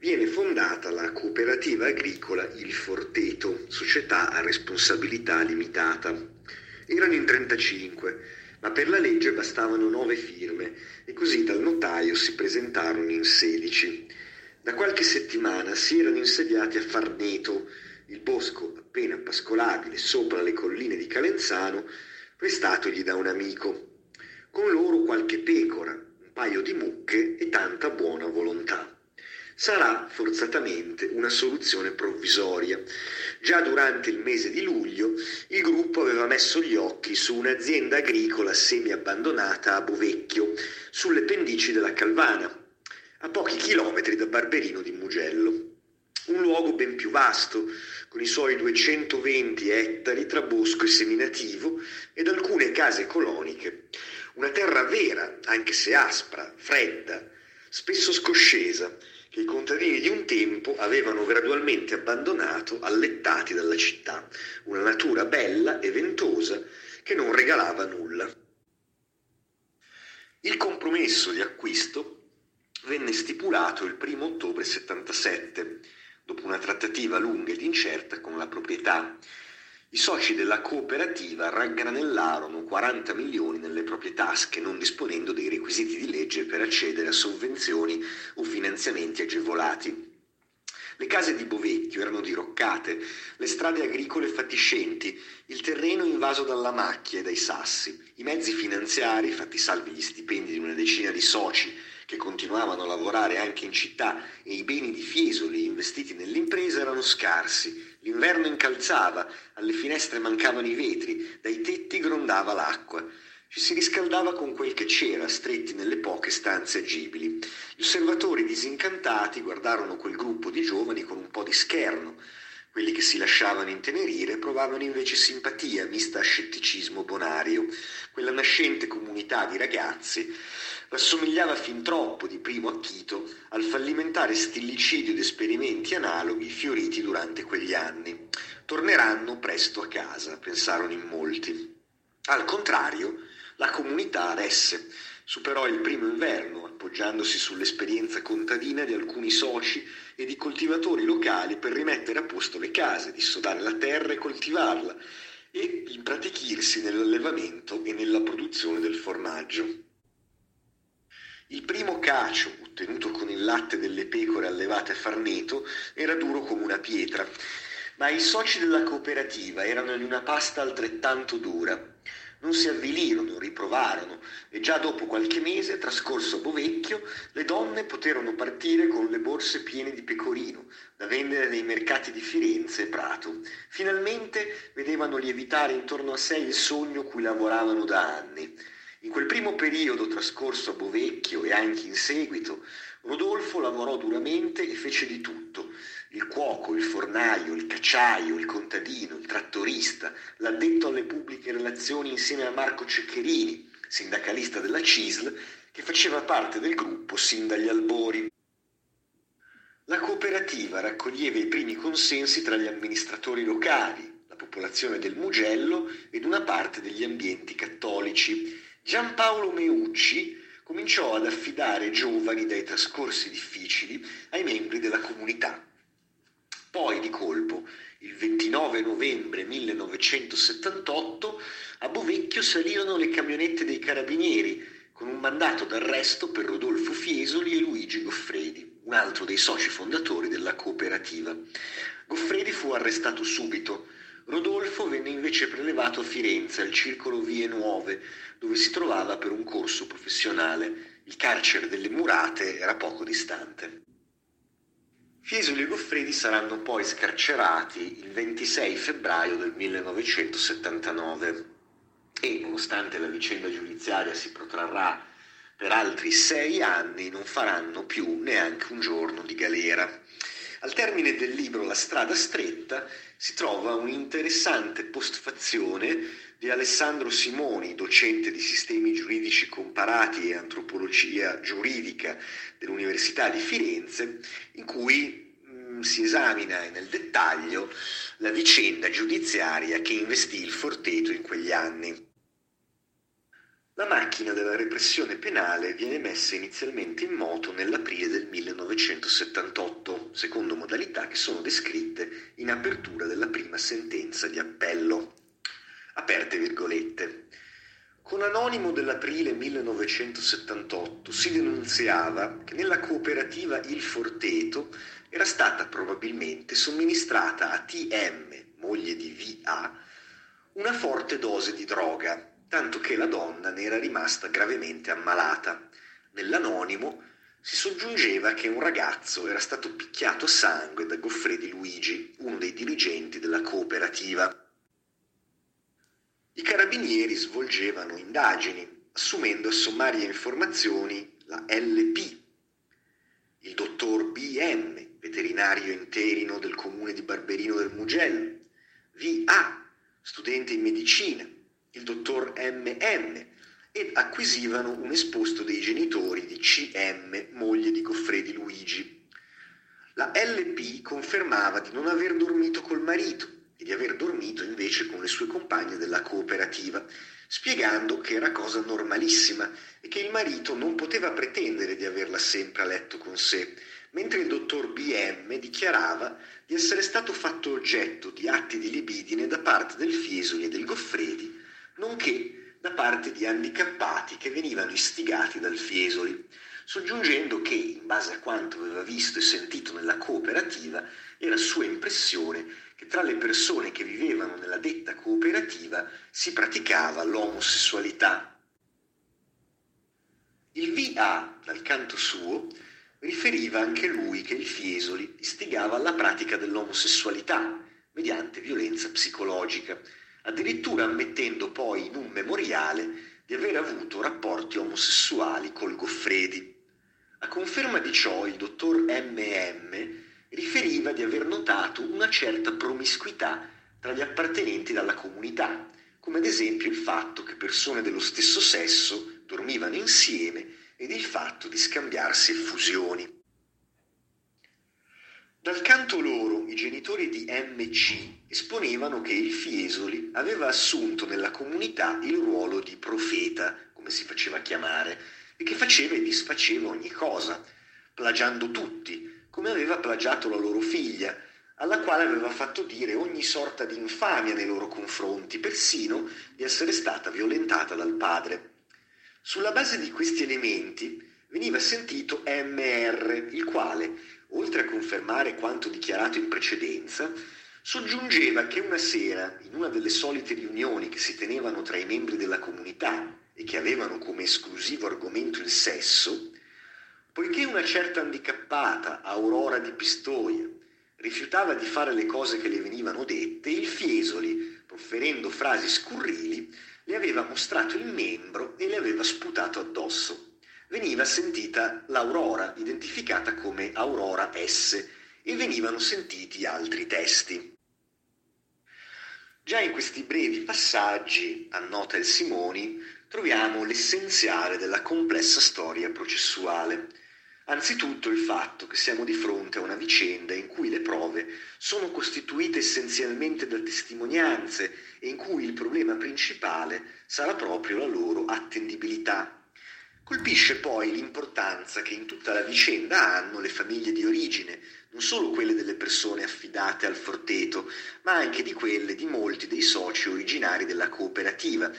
viene fondata la cooperativa agricola Il Forteto, società a responsabilità limitata. Erano in 35, ma per la legge bastavano 9 firme e così dal notaio si presentarono in 16. Da qualche settimana si erano insediati a Farneto, il bosco appena pascolabile sopra le colline di Calenzano, prestatogli da un amico. Con loro qualche pecora, un paio di mucche e tanta buona volontà. Sarà forzatamente una soluzione provvisoria. Già durante il mese di luglio il gruppo aveva messo gli occhi su un'azienda agricola semi-abbandonata a Bovecchio, sulle pendici della Calvana, a pochi chilometri da Barberino di Mugello. Un luogo ben più vasto, con i suoi 220 ettari tra bosco e seminativo ed alcune case coloniche. Una terra vera, anche se aspra, fredda, spesso scoscesa, che i contadini di un tempo avevano gradualmente abbandonato allettati dalla città, una natura bella e ventosa che non regalava nulla. Il compromesso di acquisto venne stipulato il 1 ottobre 77, dopo una trattativa lunga ed incerta con la proprietà. I soci della cooperativa raggranellarono 40 milioni nelle proprie tasche, non disponendo dei requisiti di legge per accedere a sovvenzioni o finanziamenti agevolati. Le case di Bovecchio erano diroccate, le strade agricole fatiscenti, il terreno invaso dalla macchia e dai sassi, i mezzi finanziari, fatti salvi gli stipendi di una decina di soci, che continuavano a lavorare anche in città e i beni di Fiesoli investiti nell'impresa erano scarsi. L'inverno incalzava, alle finestre mancavano i vetri, dai tetti grondava l'acqua. Ci si riscaldava con quel che c'era, stretti nelle poche stanze agibili. Gli osservatori disincantati guardarono quel gruppo di giovani con un po' di scherno. Quelli che si lasciavano intenerire provavano invece simpatia, mista a scetticismo bonario. Quella nascente comunità di ragazzi rassomigliava fin troppo di primo acchito al fallimentare stillicidio ed esperimenti analoghi fioriti durante quegli anni. Torneranno presto a casa, pensarono in molti. Al contrario, la comunità resse, superò il primo inverno, appoggiandosi sull'esperienza contadina di alcuni soci e di coltivatori locali per rimettere a posto le case, dissodare la terra e coltivarla, e impratichirsi nell'allevamento e nella produzione del formaggio. Il primo cacio, ottenuto con il latte delle pecore allevate a Farneto, era duro come una pietra, ma i soci della cooperativa erano in una pasta altrettanto dura. Non si avvilirono, riprovarono e già dopo qualche mese, trascorso a Bovecchio, le donne poterono partire con le borse piene di pecorino da vendere nei mercati di Firenze e Prato. Finalmente vedevano lievitare intorno a sé il sogno cui lavoravano da anni. In quel primo periodo trascorso a Bovecchio e anche in seguito, Rodolfo lavorò duramente e fece di tutto. Il cuoco, il fornaio, il cacciaio, il contadino, il trattorista, l'addetto alle pubbliche relazioni insieme a Marco Ceccherini, sindacalista della CISL, che faceva parte del gruppo sin dagli albori. La cooperativa raccoglieva i primi consensi tra gli amministratori locali, la popolazione del Mugello ed una parte degli ambienti cattolici. Giampaolo Meucci cominciò ad affidare giovani dai trascorsi difficili ai membri della comunità. Poi di colpo, il 29 novembre 1978, a Bovecchio salirono le camionette dei carabinieri con un mandato d'arresto per Rodolfo Fiesoli e Luigi Goffredi, un altro dei soci fondatori della cooperativa. Goffredi fu arrestato subito. Rodolfo venne invece prelevato a Firenze, al Circolo Vie Nuove, dove si trovava per un corso professionale. Il carcere delle Murate era poco distante. Fiesoli e Goffredi saranno poi scarcerati il 26 febbraio del 1979 e nonostante la vicenda giudiziaria si protrarrà per altri sei anni, non faranno più neanche un giorno di galera. Al termine del libro La strada stretta si trova un'interessante postfazione di Alessandro Simoni, docente di sistemi giuridici comparati e antropologia giuridica dell'Università di Firenze, in cui mm, si esamina nel dettaglio la vicenda giudiziaria che investì il Forteto in quegli anni. La macchina della repressione penale viene messa inizialmente in moto nell'aprile del 1978, secondo modalità che sono descritte in apertura della prima sentenza di appello. Aperte virgolette. Con anonimo dell'aprile 1978 si denunziava che nella cooperativa Il Forteto era stata probabilmente somministrata a TM, moglie di VA, una forte dose di droga tanto che la donna ne era rimasta gravemente ammalata. Nell'anonimo si soggiungeva che un ragazzo era stato picchiato a sangue da Goffredi Luigi, uno dei dirigenti della cooperativa. I carabinieri svolgevano indagini, assumendo sommarie informazioni la LP, il dottor BM, veterinario interino del comune di Barberino del Mugello, VA, studente in medicina, il dottor MM ed acquisivano un esposto dei genitori di CM, moglie di Goffredi Luigi. La LP confermava di non aver dormito col marito e di aver dormito invece con le sue compagne della cooperativa, spiegando che era cosa normalissima e che il marito non poteva pretendere di averla sempre a letto con sé, mentre il dottor BM dichiarava di essere stato fatto oggetto di atti di libidine da parte del Fiesoli e del Goffredi nonché da parte di handicappati che venivano istigati dal Fiesoli, soggiungendo che, in base a quanto aveva visto e sentito nella cooperativa, era sua impressione che tra le persone che vivevano nella detta cooperativa si praticava l'omosessualità. Il VA, dal canto suo, riferiva anche lui che il Fiesoli istigava alla pratica dell'omosessualità mediante violenza psicologica addirittura ammettendo poi in un memoriale di aver avuto rapporti omosessuali col Goffredi. A conferma di ciò il dottor MM riferiva di aver notato una certa promiscuità tra gli appartenenti alla comunità, come ad esempio il fatto che persone dello stesso sesso dormivano insieme ed il fatto di scambiarsi effusioni. Dal canto loro, i genitori di MC esponevano che il Fiesoli aveva assunto nella comunità il ruolo di profeta, come si faceva chiamare, e che faceva e disfaceva ogni cosa, plagiando tutti, come aveva plagiato la loro figlia, alla quale aveva fatto dire ogni sorta di infamia nei loro confronti, persino di essere stata violentata dal padre. Sulla base di questi elementi veniva sentito MR, il quale, oltre a confermare quanto dichiarato in precedenza, soggiungeva che una sera, in una delle solite riunioni che si tenevano tra i membri della comunità e che avevano come esclusivo argomento il sesso, poiché una certa handicappata, Aurora di Pistoia, rifiutava di fare le cose che le venivano dette, il Fiesoli, proferendo frasi scurrili, le aveva mostrato il membro e le aveva sputato addosso veniva sentita l'Aurora, identificata come Aurora S, e venivano sentiti altri testi. Già in questi brevi passaggi, annota il Simoni, troviamo l'essenziale della complessa storia processuale. Anzitutto il fatto che siamo di fronte a una vicenda in cui le prove sono costituite essenzialmente da testimonianze e in cui il problema principale sarà proprio la loro attendibilità Colpisce poi l'importanza che in tutta la vicenda hanno le famiglie di origine, non solo quelle delle persone affidate al forteto, ma anche di quelle di molti dei soci originari della cooperativa,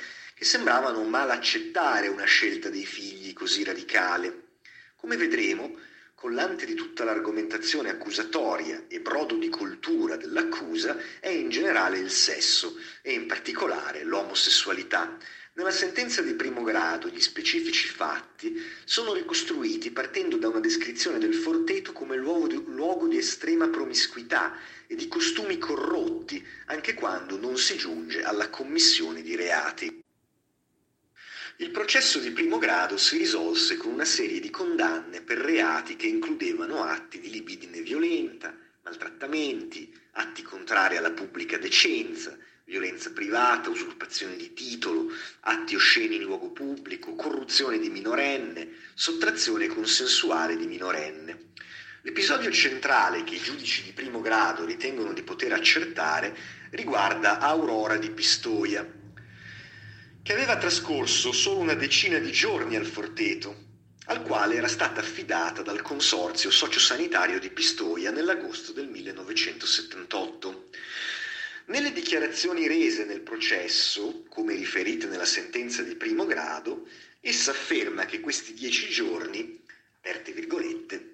che sembravano mal accettare una scelta dei figli così radicale. Come vedremo, collante di tutta l'argomentazione accusatoria e brodo di coltura dell'accusa è in generale il sesso e in particolare l'omosessualità nella sentenza di primo grado gli specifici fatti sono ricostruiti partendo da una descrizione del Forteto come luogo di, luogo di estrema promiscuità e di costumi corrotti, anche quando non si giunge alla commissione di reati. Il processo di primo grado si risolse con una serie di condanne per reati che includevano atti di libidine violenta, maltrattamenti, atti contrari alla pubblica decenza, violenza privata, usurpazione di titolo, atti osceni in luogo pubblico, corruzione di minorenne, sottrazione consensuale di minorenne. L'episodio centrale che i giudici di primo grado ritengono di poter accertare riguarda Aurora di Pistoia, che aveva trascorso solo una decina di giorni al Forteto, al quale era stata affidata dal Consorzio Sociosanitario di Pistoia nell'agosto del 1978. Nelle dichiarazioni rese nel processo, come riferite nella sentenza di primo grado, essa afferma che questi dieci giorni, aperte virgolette,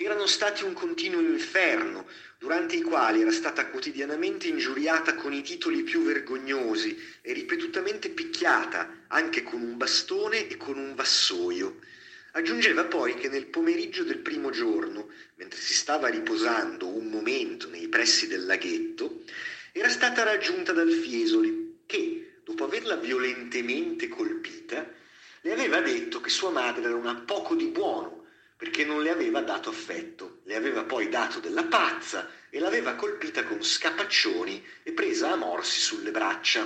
erano stati un continuo inferno, durante i quali era stata quotidianamente ingiuriata con i titoli più vergognosi e ripetutamente picchiata, anche con un bastone e con un vassoio. Aggiungeva poi che nel pomeriggio del primo giorno, mentre si stava riposando un momento nei pressi del laghetto, era stata raggiunta dal Fiesoli, che, dopo averla violentemente colpita, le aveva detto che sua madre era una poco di buono aveva dato affetto, le aveva poi dato della pazza e l'aveva colpita con scapaccioni e presa a morsi sulle braccia.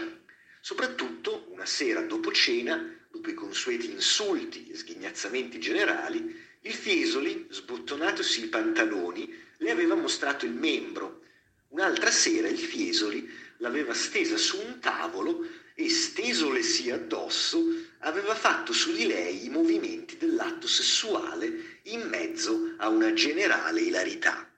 Soprattutto una sera dopo cena, dopo i consueti insulti e sghignazzamenti generali, il Fiesoli, sbottonatosi i pantaloni, le aveva mostrato il membro. Un'altra sera il Fiesoli l'aveva stesa su un tavolo e, stesolesi addosso, aveva fatto su di lei i movimenti dell'atto sessuale in mezzo a una generale ilarità.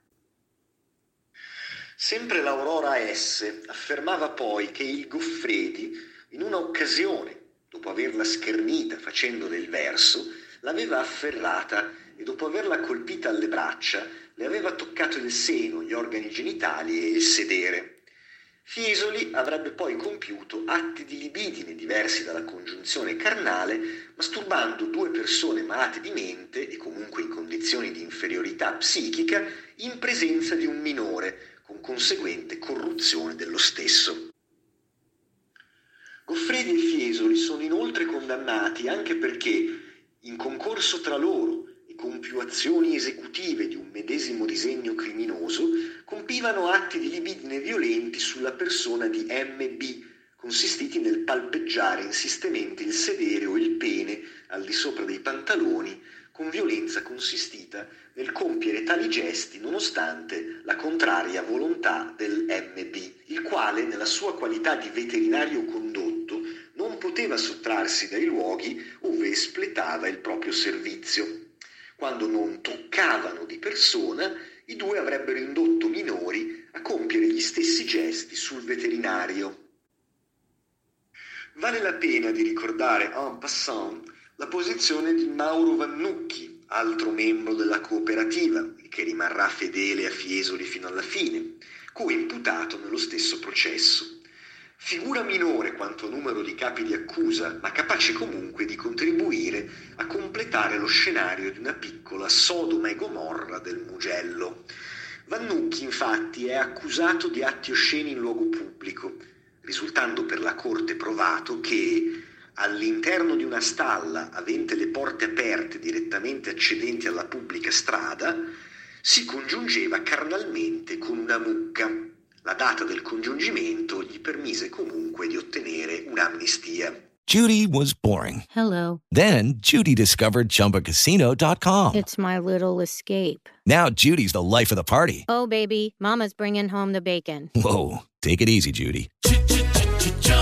Sempre l'Aurora S affermava poi che il Goffredi, in una occasione, dopo averla schernita facendole il verso, l'aveva afferrata e dopo averla colpita alle braccia le aveva toccato il seno, gli organi genitali e il sedere. Fiesoli avrebbe poi compiuto atti di libidine diversi dalla congiunzione carnale, masturbando due persone malate di mente e comunque in condizioni di inferiorità psichica in presenza di un minore, con conseguente corruzione dello stesso. Goffredi e Fiesoli sono inoltre condannati anche perché, in concorso tra loro con più azioni esecutive di un medesimo disegno criminoso, compivano atti di libidine violenti sulla persona di MB, consistiti nel palpeggiare insistentemente il sedere o il pene al di sopra dei pantaloni, con violenza consistita nel compiere tali gesti nonostante la contraria volontà del MB, il quale nella sua qualità di veterinario condotto non poteva sottrarsi dai luoghi ove espletava il proprio servizio quando non toccavano di persona, i due avrebbero indotto minori a compiere gli stessi gesti sul veterinario. Vale la pena di ricordare en passant la posizione di Mauro Vannucchi, altro membro della cooperativa, che rimarrà fedele a Fiesoli fino alla fine, co-imputato nello stesso processo. Figura minore quanto numero di capi di accusa, ma capace comunque di contribuire a completare lo scenario di una piccola Sodoma e Gomorra del Mugello. Vannucchi infatti è accusato di atti osceni in luogo pubblico, risultando per la Corte provato che all'interno di una stalla avente le porte aperte direttamente accedenti alla pubblica strada si congiungeva carnalmente con una mucca la data del congiungimento gli permise comunque di ottenere un'amnistia. Judy was boring. Hello. Then Judy discovered ChumbaCasino.com. It's my little escape. Now Judy's the life of the party. Oh, baby, Mama's bringing home the bacon. Whoa, take it easy, Judy.